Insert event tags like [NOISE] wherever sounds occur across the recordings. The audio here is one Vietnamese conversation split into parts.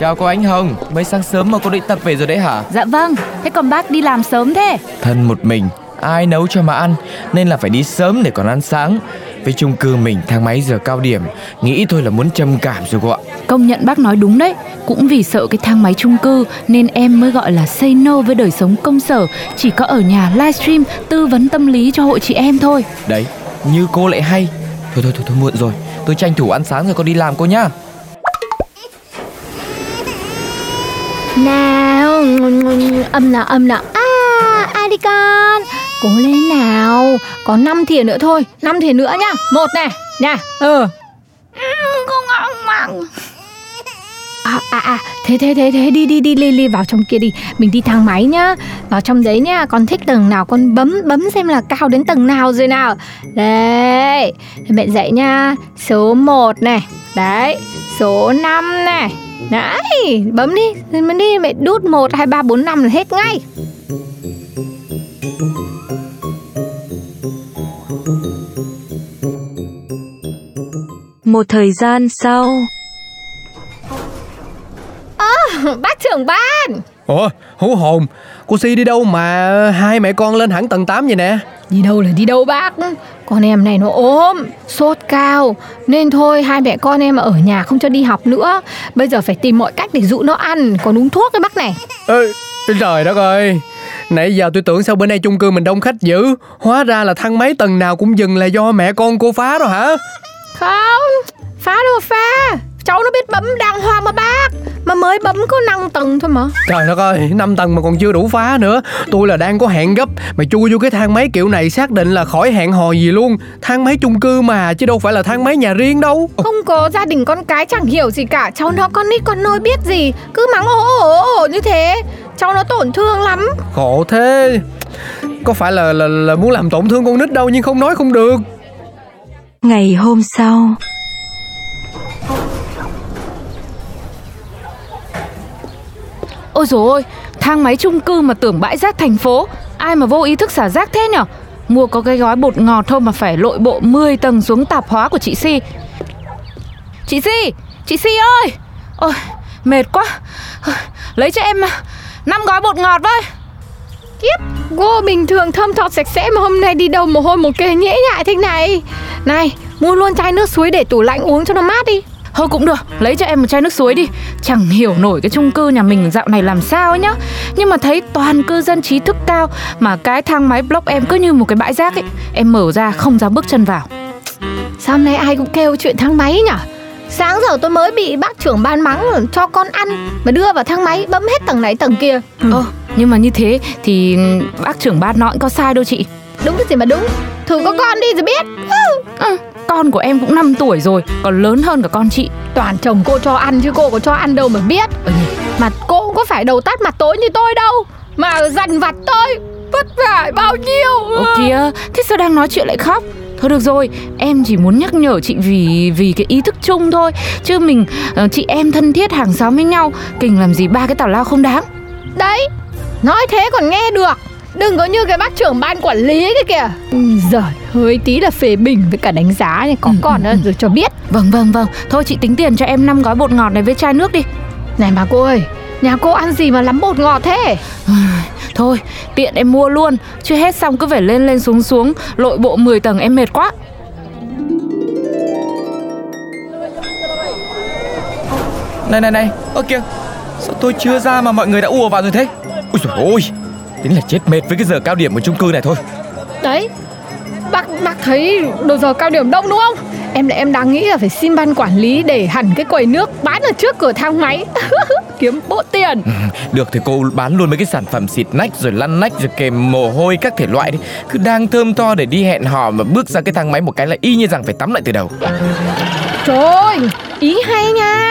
Chào cô Ánh Hồng, mới sáng sớm mà cô định tập về rồi đấy hả? Dạ vâng, thế còn bác đi làm sớm thế? Thân một mình, ai nấu cho mà ăn Nên là phải đi sớm để còn ăn sáng. Với chung cư mình thang máy giờ cao điểm Nghĩ thôi là muốn trầm cảm rồi cô ạ. Công nhận bác nói đúng đấy Cũng vì sợ cái thang máy chung cư Nên em mới gọi là say no với đời sống công sở Chỉ có ở nhà livestream Tư vấn tâm lý cho hội chị em thôi. Đấy, như cô lại hay. Thôi thôi thôi, thôi muộn rồi Tôi tranh thủ ăn sáng rồi con đi làm cô nhá Nào, âm nào, âm nào. À, ai đi con Cố lên nào. Có 5 thìa nữa thôi. 5 thìa nữa nhá. Một này, nha. Ừ Không ngon mặn À, à, à, thế thế thế thế, đi đi đi li li vào trong kia đi. Mình đi thang máy nhá. Vào trong đấy nhá. Con thích tầng nào, con bấm bấm xem là cao đến tầng nào rồi nào. Đấy. Mẹ dạy nhá. Số 1 này. Đấy. Số 5 này. Đấy. Bấm đi. Mình đi. Mẹ đút một, hai, ba, bốn, năm là hết ngay. Một thời gian sau [LAUGHS] bác trưởng ban. Ủa hú hồn. Cô si đi đâu mà hai mẹ con lên hẳn tầng 8 vậy nè? Đi đâu là đi đâu bác? Con em này nó ốm Sốt cao. Nên thôi hai mẹ con em ở nhà không cho đi học nữa. Bây giờ phải tìm mọi cách để dụ nó ăn. Còn uống thuốc cái bác này. Ê trời đất ơi. Nãy giờ tôi tưởng sao bên đây chung cư mình đông khách dữ. Hóa ra là thang máy tầng nào cũng dừng là do mẹ con cô phá đó hả? Không Phá đâu phá Cháu nó biết bấm đàng hoàng mà bác. Mà mới bấm có 5 tầng thôi mà. Trời đất ơi, 5 tầng mà còn chưa đủ phá nữa. Tôi là đang có hẹn gấp Mà chui vô cái thang máy kiểu này xác định là khỏi hẹn hò gì luôn. Thang máy chung cư mà, chứ đâu phải là thang máy nhà riêng đâu. Không có gia đình con cái chẳng hiểu gì cả. Cháu nó con nít con nôi biết gì Cứ mắng ồ ồ ồ ồ như thế. Cháu nó tổn thương lắm. Khổ thế. Có phải là, là, là muốn làm tổn thương con nít đâu Nhưng không nói không được. Ngày hôm sau Ôi dồi ôi, thang máy chung cư mà tưởng bãi rác thành phố Ai mà vô ý thức xả rác thế nhở? Mua có cái gói bột ngọt thôi mà phải lội bộ 10 tầng xuống tạp hóa của chị Si. Chị Si, chị Si ơi! Ôi, mệt quá. Lấy cho em à, 5 gói bột ngọt với. Kiếp, cô bình thường thơm thọt sạch sẽ mà hôm nay đi đâu mồ hôi một kề nhễ nhại thế này? Này, mua luôn chai nước suối để tủ lạnh uống cho nó mát đi. Thôi cũng được, lấy cho em một chai nước suối đi. Chẳng hiểu nổi cái chung cư nhà mình dạo này làm sao ấy nhá. Nhưng mà thấy toàn cư dân trí thức cao Mà cái thang máy block em cứ như một cái bãi rác ấy. Em mở ra không dám bước chân vào. Sao hôm nay ai cũng kêu chuyện thang máy nhỉ Sáng giờ tôi mới bị bác trưởng ban mắng cho con ăn Mà đưa vào thang máy bấm hết tầng này tầng kia. Ơ, nhưng mà như thế thì bác trưởng ban nói có sai đâu chị. Đúng cái gì mà đúng? Thử có con đi rồi biết. Ừ. ừ, Con của em cũng 5 tuổi rồi, còn lớn hơn cả con chị. Toàn chồng cô cho ăn chứ cô có cho ăn đâu mà biết. Ừ. Mà cô cũng có phải đầu tắt mặt tối như tôi đâu Mà dằn vặt tôi Vất vả bao nhiêu. Ô kìa, thế sao đang nói chuyện lại khóc? Thôi được rồi, em chỉ muốn nhắc nhở chị vì vì cái ý thức chung thôi. Chứ mình, ờ, chị em thân thiết hàng xóm với nhau Kình làm gì ba cái tào lao không đáng. Đấy, nói thế còn nghe được Đừng có như cái bác trưởng ban quản lý cái kìa. Giời, hơi tí là phê bình với cả đánh giá này Có Ừ, còn ừ, nữa rồi cho biết. Vâng vâng vâng, thôi chị tính tiền cho em 5 gói bột ngọt này với chai nước đi. Này mà cô ơi, nhà cô ăn gì mà lắm bột ngọt thế? Thôi, tiện em mua luôn. Chứ hết xong cứ phải lên lên xuống xuống. Lội bộ 10 tầng em mệt quá. Này này này, ơ kìa Sao tôi chưa ra mà mọi người đã ùa vào rồi thế? Ui dồi ôi Tính là chết mệt với cái giờ cao điểm của chung cư này thôi. Đấy, bác bác thấy đầu giờ cao điểm đông đúng không? Em lại em đang nghĩ là phải xin ban quản lý để hẳn cái quầy nước bán ở trước cửa thang máy. [LAUGHS] Kiếm bộ tiền. Được thì cô bán luôn mấy cái sản phẩm xịt nách rồi lăn nách rồi kèm mồ hôi các thể loại đi. Cứ đang thơm to để đi hẹn hò mà bước ra cái thang máy một cái là y như rằng phải tắm lại từ đầu. Trời ơi ý hay nha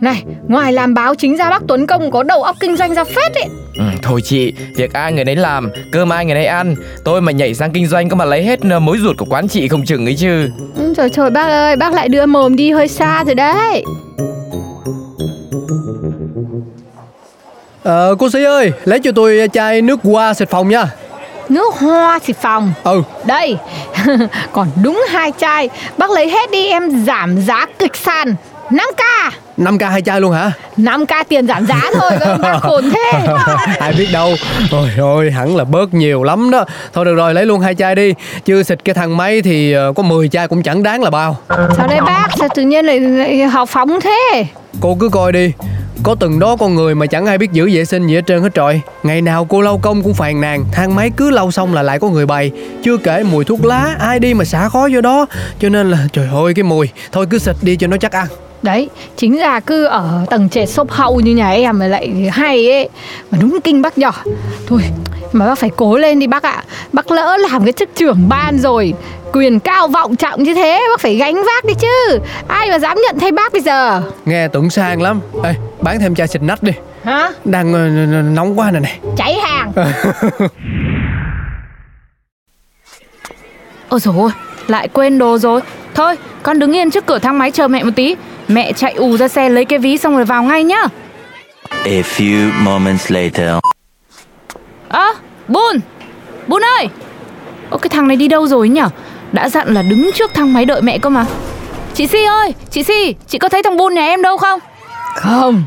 này ngoài làm báo chính ra bác Tuấn Công có đầu óc kinh doanh ra phết ấy. Ừ, Thôi chị, việc ai người nấy làm, cơm ai người nấy ăn. Tôi mà nhảy sang kinh doanh có mà lấy hết ờ, mối ruột của quán chị không chừng ấy chứ. Ừ, Trời trời bác ơi bác lại đưa mồm đi hơi xa rồi đấy. Ờ cô sĩ ơi Lấy cho tôi chai nước qua xịt phòng nha. Nước hoa xịt phòng? Ừ. Đây [LAUGHS] Còn đúng hai chai. Bác lấy hết đi em giảm giá kịch sàn. 5k 5k hai chai luôn hả? 5k tiền giảm giá thôi cơ bác [LAUGHS] khốn thế. [LAUGHS] Ai biết đâu. Ôi ôi hẳn là bớt nhiều lắm đó. Thôi được rồi lấy luôn hai chai đi. Chứ xịt cái thằng máy thì ờ, có 10 chai cũng chẳng đáng là bao. Sao đây bác? Sao tự nhiên lại, lại học phóng thế? Cô cứ coi đi. Có từng đó con người mà chẳng ai biết giữ vệ sinh gì hết trơn hết trọi. Ngày nào cô lau công cũng phàn nàn. Thang máy cứ lau xong là lại có người bày. Chưa kể mùi thuốc lá Ai đi mà xả khói vô đó. Cho nên là trời ơi cái mùi. Thôi cứ xịt đi cho nó chắc ăn Đấy, chính là cứ ở tầng trệt xốp hậu như nhà em mà lại hay ấy Mà đúng kinh bác nhỏ. Thôi, mà bác phải cố lên đi bác ạ. Bác lỡ làm cái chức trưởng ban rồi Quyền cao vọng trọng như thế Bác phải gánh vác đi chứ. Ai mà dám nhận thay bác bây giờ? Nghe tưởng sang lắm. Ê, bán thêm chai xịt nách đi. Hả? Đang ờ, nóng quá này này. Cháy hàng. [LAUGHS] Ôi dồi ôi, lại quên đồ rồi. Thôi, con đứng yên trước cửa thang máy chờ mẹ một tí Mẹ chạy ù ra xe lấy cái ví xong rồi vào ngay nhá. A few moments later. Ơ, à, Bun Bun ơi. Ô cái thằng này đi đâu rồi nhở? Đã dặn là đứng trước thang máy đợi mẹ cơ mà. Chị Si ơi, chị Si Chị có thấy thằng Bun nhà em đâu không? Không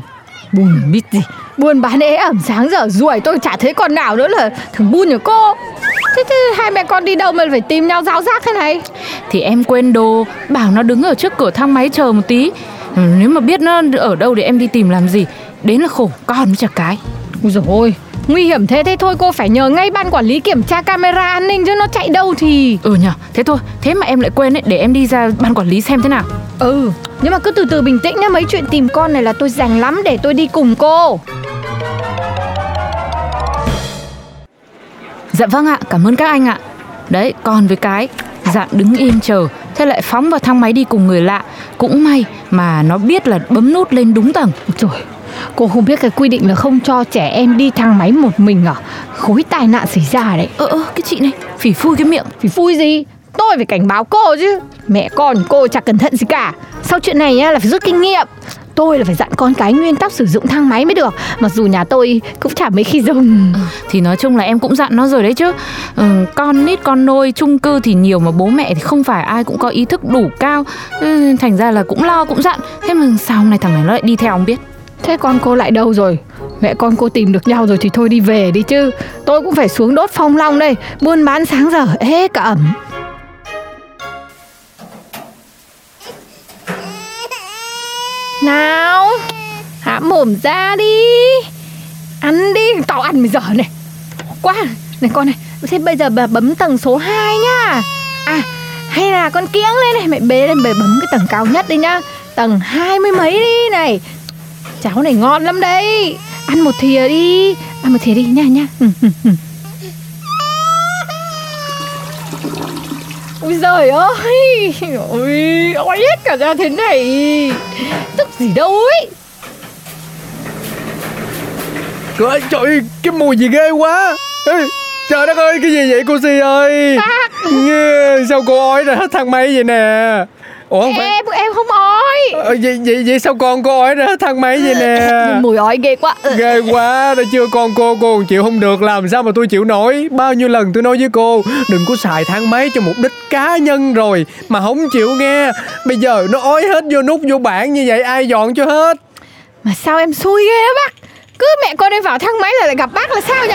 Bùn biết gì. Buôn bán ế ẩm sáng giờ ruồi tôi chả thấy con nào nữa là thằng Bun nhà cô. Thế, thế hai mẹ con đi đâu mà phải tìm nhau giao giác thế này? Thì em quên đồ Bảo nó đứng ở trước cửa thang máy chờ một tí ừ, Nếu mà biết nó ở đâu để em đi tìm làm gì Đến là khổ con với chả cái. Ôi dồi ôi Nguy hiểm thế thế thôi cô phải nhờ ngay ban quản lý kiểm tra camera an ninh chứ nó chạy đâu thì. Ừ nhở Thế thôi Thế mà em lại quên ấy Để em đi ra ban quản lý xem thế nào. Ừ Nhưng mà cứ từ từ bình tĩnh nhá Mấy chuyện tìm con này là tôi dành lắm Để tôi đi cùng cô. Dạ vâng ạ Cảm ơn các anh ạ. Đấy còn với cái Dạn đứng yên chờ Thế lại phóng vào thang máy đi cùng người lạ. Cũng may mà nó biết là bấm nút lên đúng tầng. Trời Cô không biết cái quy định là không cho trẻ em đi thang máy một mình à? Khối tai nạn xảy ra đấy. Ơ ơ cái chị này Phỉ phui cái miệng. Phỉ phui gì? Tôi phải cảnh báo cô chứ. Mẹ con cô chả cẩn thận gì cả. Sau chuyện này là phải rút kinh nghiệm Tôi là phải dặn con cái nguyên tắc sử dụng thang máy mới được. Mặc dù nhà tôi cũng chả mấy khi dùng. Ừ, Thì nói chung là em cũng dặn nó rồi đấy chứ. Ừ, Con nít con nôi chung cư thì nhiều Mà bố mẹ thì không phải ai cũng có ý thức đủ cao. Ừ, Thành ra là cũng lo cũng dặn. Thế mà sao hôm nay thằng này nó lại đi theo không biết? Thế con cô lại đâu rồi? Mẹ con cô tìm được nhau rồi thì thôi đi về đi chứ. Tôi cũng phải xuống đốt phong long đây Buôn bán sáng giờ ế cả ẩm Nào, Há mồm ra đi. Ăn đi Tao ăn bây giờ này. Quá, Này con này, Thế bây giờ bà bấm tầng số 2 nhá. À hay là con kiếng lên này, Mẹ bế lên bề bấm cái tầng cao nhất đi nhá. Tầng hai mươi mấy đi này. Cháo này ngon lắm đấy. Ăn một thìa đi, Ăn một thìa đi nha nha ừ, ừ, ừ. Ôi giời ơi Ôi Ôi hết cả ra thế này. Tức gì đâu ấy. Trời, trời cái mùi gì ghê quá. Ê, Trời đất ơi cái gì vậy cô Si ơi? Nghe, Sao cô ói ra hết thang máy vậy nè? Ủa không phải Em em không ói ờ, vậy, vậy, vậy sao con cô ói ra thang máy vậy nè? [LAUGHS] Mùi ói ghê quá. Ghê quá, đã chưa con cô, cô còn chịu không được Làm sao mà tôi chịu nổi? Bao nhiêu lần tôi nói với cô Đừng có xài thang máy cho mục đích cá nhân rồi Mà không chịu nghe. Bây giờ nó ói hết vô nút vô bảng như vậy Ai dọn cho hết? Mà sao em xui ghê á bác? Cứ mẹ con em vào thang máy là lại gặp bác là sao nhỉ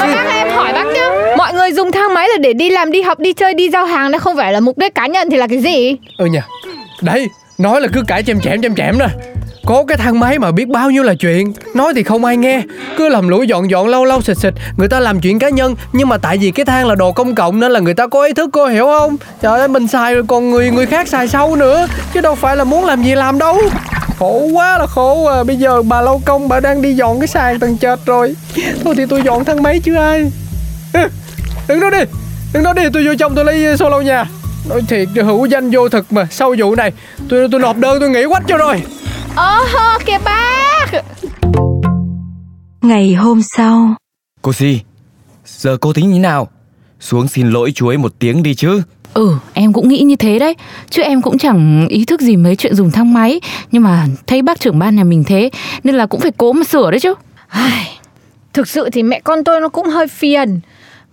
Mà bác em hỏi bác nhá. Mọi người dùng thang máy là để đi làm, đi học, đi chơi, đi giao hàng Đó không phải là mục đích cá nhân thì là cái gì? Ừ nhỉ Đấy Nói là cứ cãi chém chém chém chém đó. Có cái thang máy mà biết bao nhiêu là chuyện. Nói thì không ai nghe. Cứ làm lũi dọn dọn, lâu lâu xịt xịt. Người ta làm chuyện cá nhân, Nhưng mà tại vì cái thang là đồ công cộng Nên là người ta có ý thức cô hiểu không? Trời ơi, mình xài rồi còn người người khác xài sau nữa. Chứ đâu phải là muốn làm gì làm đâu. Khổ quá là khổ à. Bây giờ bà lâu công, bà đang đi dọn cái sàn tầng trệt rồi. Thôi thì tôi dọn thang máy chứ ai. Đứng đó đi. Đứng đó đi, tôi vô trong tôi lấy solo nhà. Nói thiệt hữu danh vô thực mà Sau vụ này tôi tôi nộp đơn tôi nghỉ quách cho rồi. Ơ kìa bác. Ngày hôm sau. Cô Si Giờ cô tính như nào? Xuống xin lỗi chú ấy một tiếng đi chứ. Ừ, em cũng nghĩ như thế đấy. Chứ em cũng chẳng ý thức gì mấy chuyện dùng thang máy. Nhưng mà thấy bác trưởng ban nhà mình thế Nên là cũng phải cố mà sửa đấy chứ. Ai, Thực sự thì mẹ con tôi nó cũng hơi phiền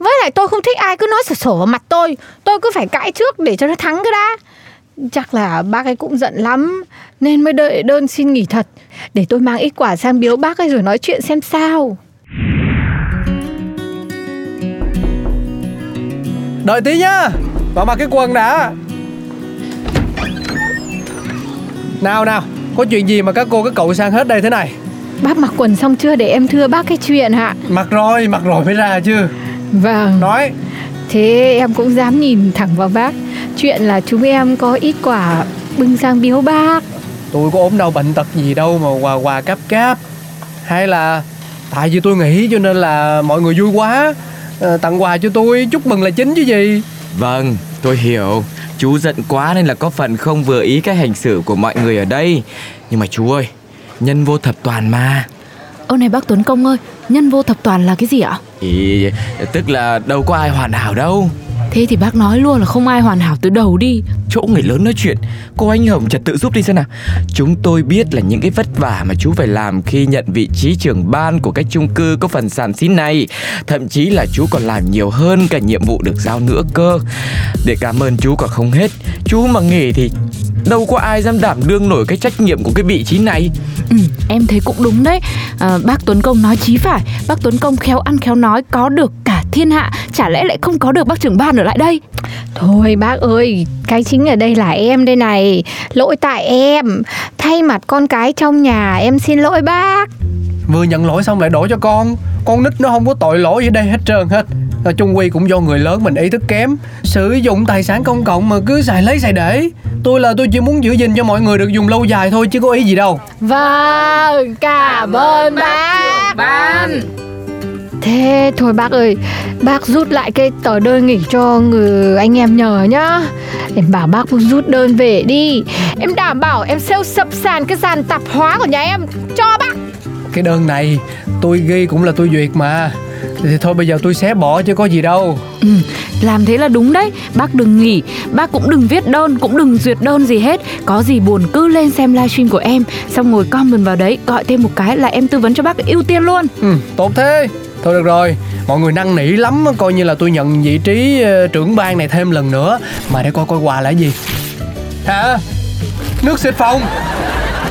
Với lại tôi không thích ai cứ nói sổ sổ vào mặt tôi. Tôi cứ phải cãi trước để cho nó thắng cái đã. Chắc là bác ấy cũng giận lắm Nên mới đợi đơn xin nghỉ thật. Để tôi mang ít quả sang biếu bác ấy rồi nói chuyện xem sao. Đợi tí nhá Vào mặc cái quần đã. Nào nào Có chuyện gì mà các cô các cậu sang hết đây thế này? Bác mặc quần xong chưa để em thưa bác cái chuyện hả Mặc rồi, mặc rồi mới ra chứ Vâng. Nói. Thế em cũng dám nhìn thẳng vào bác. Chuyện là chúng em có ít quả bưng sang biếu bác. Tôi có ốm đau bệnh tật gì đâu mà quà quà cáp cáp. Hay là Tại vì tôi nghĩ cho nên là mọi người vui quá. Ờ, Tặng quà cho tôi Chúc mừng là chính chứ gì. Vâng tôi hiểu. Chú giận quá nên là có phần không vừa ý cái hành xử của mọi người ở đây. Nhưng mà chú ơi Nhân vô thập toàn mà. Ơ này bác Tuấn Công ơi Nhân vô thập toàn là cái gì ạ? Ý, tức là đâu có ai hoàn hảo đâu. Thế thì bác nói luôn là không ai hoàn hảo từ đầu đi. Chỗ người lớn nói chuyện. Cô anh Hồng trật tự giúp đi xem nào. Chúng tôi biết là những cái vất vả mà chú phải làm Khi nhận vị trí trưởng ban của cái chung cư có phần sàn xín này. Thậm chí là chú còn làm nhiều hơn cả nhiệm vụ được giao nữa cơ. Để cảm ơn chú còn không hết. Chú mà nghỉ thì đâu có ai dám đảm đương nổi cái trách nhiệm của cái vị trí này. Ừ, em thấy cũng đúng đấy. À, Bác Tuấn Công nói chí phải. Bác Tuấn Công khéo ăn khéo nói Có được cả thiên hạ Chả lẽ lại không có được bác trưởng ban ở lại đây? Thôi bác ơi, cái chính ở đây là em đây này. Lỗi tại em. Thay mặt con cái trong nhà em xin lỗi bác. Vừa nhận lỗi xong lại đổ cho con. Con nít nó không có tội lỗi ở đây hết trơn hết. Trung quy cũng do người lớn mình ý thức kém. Sử dụng tài sản công cộng mà cứ xài lấy xài để Tôi là tôi chỉ muốn giữ gìn cho mọi người được dùng lâu dài thôi chứ có ý gì đâu. Vâng, cảm ơn bác. Ban Thế thôi bác ơi, bác rút lại cái tờ đơn nghỉ cho người anh em nhờ nhá. Em bảo bác rút đơn về đi. Em đảm bảo em sale sập sàn cái sàn tạp hóa của nhà em cho bác. Cái đơn này tôi ghi cũng là tôi duyệt mà Thì thôi bây giờ tôi xé bỏ chứ có gì đâu. Ừ, Làm thế là đúng đấy. Bác đừng nghỉ. Bác cũng đừng viết đơn Cũng đừng duyệt đơn gì hết. Có gì buồn cứ lên xem livestream của em Xong ngồi comment vào đấy Gọi thêm một cái là em tư vấn cho bác ưu tiên luôn. Ừ, Tốt thế. Thôi được rồi, mọi người năn nỉ lắm Coi như là tôi nhận vị trí ờ, trưởng ban này thêm lần nữa. Mà để coi coi quà là gì. Hả? Nước xịt phòng.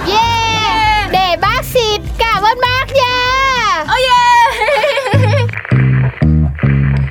Yeah, để bác xịt, cảm ơn bác nha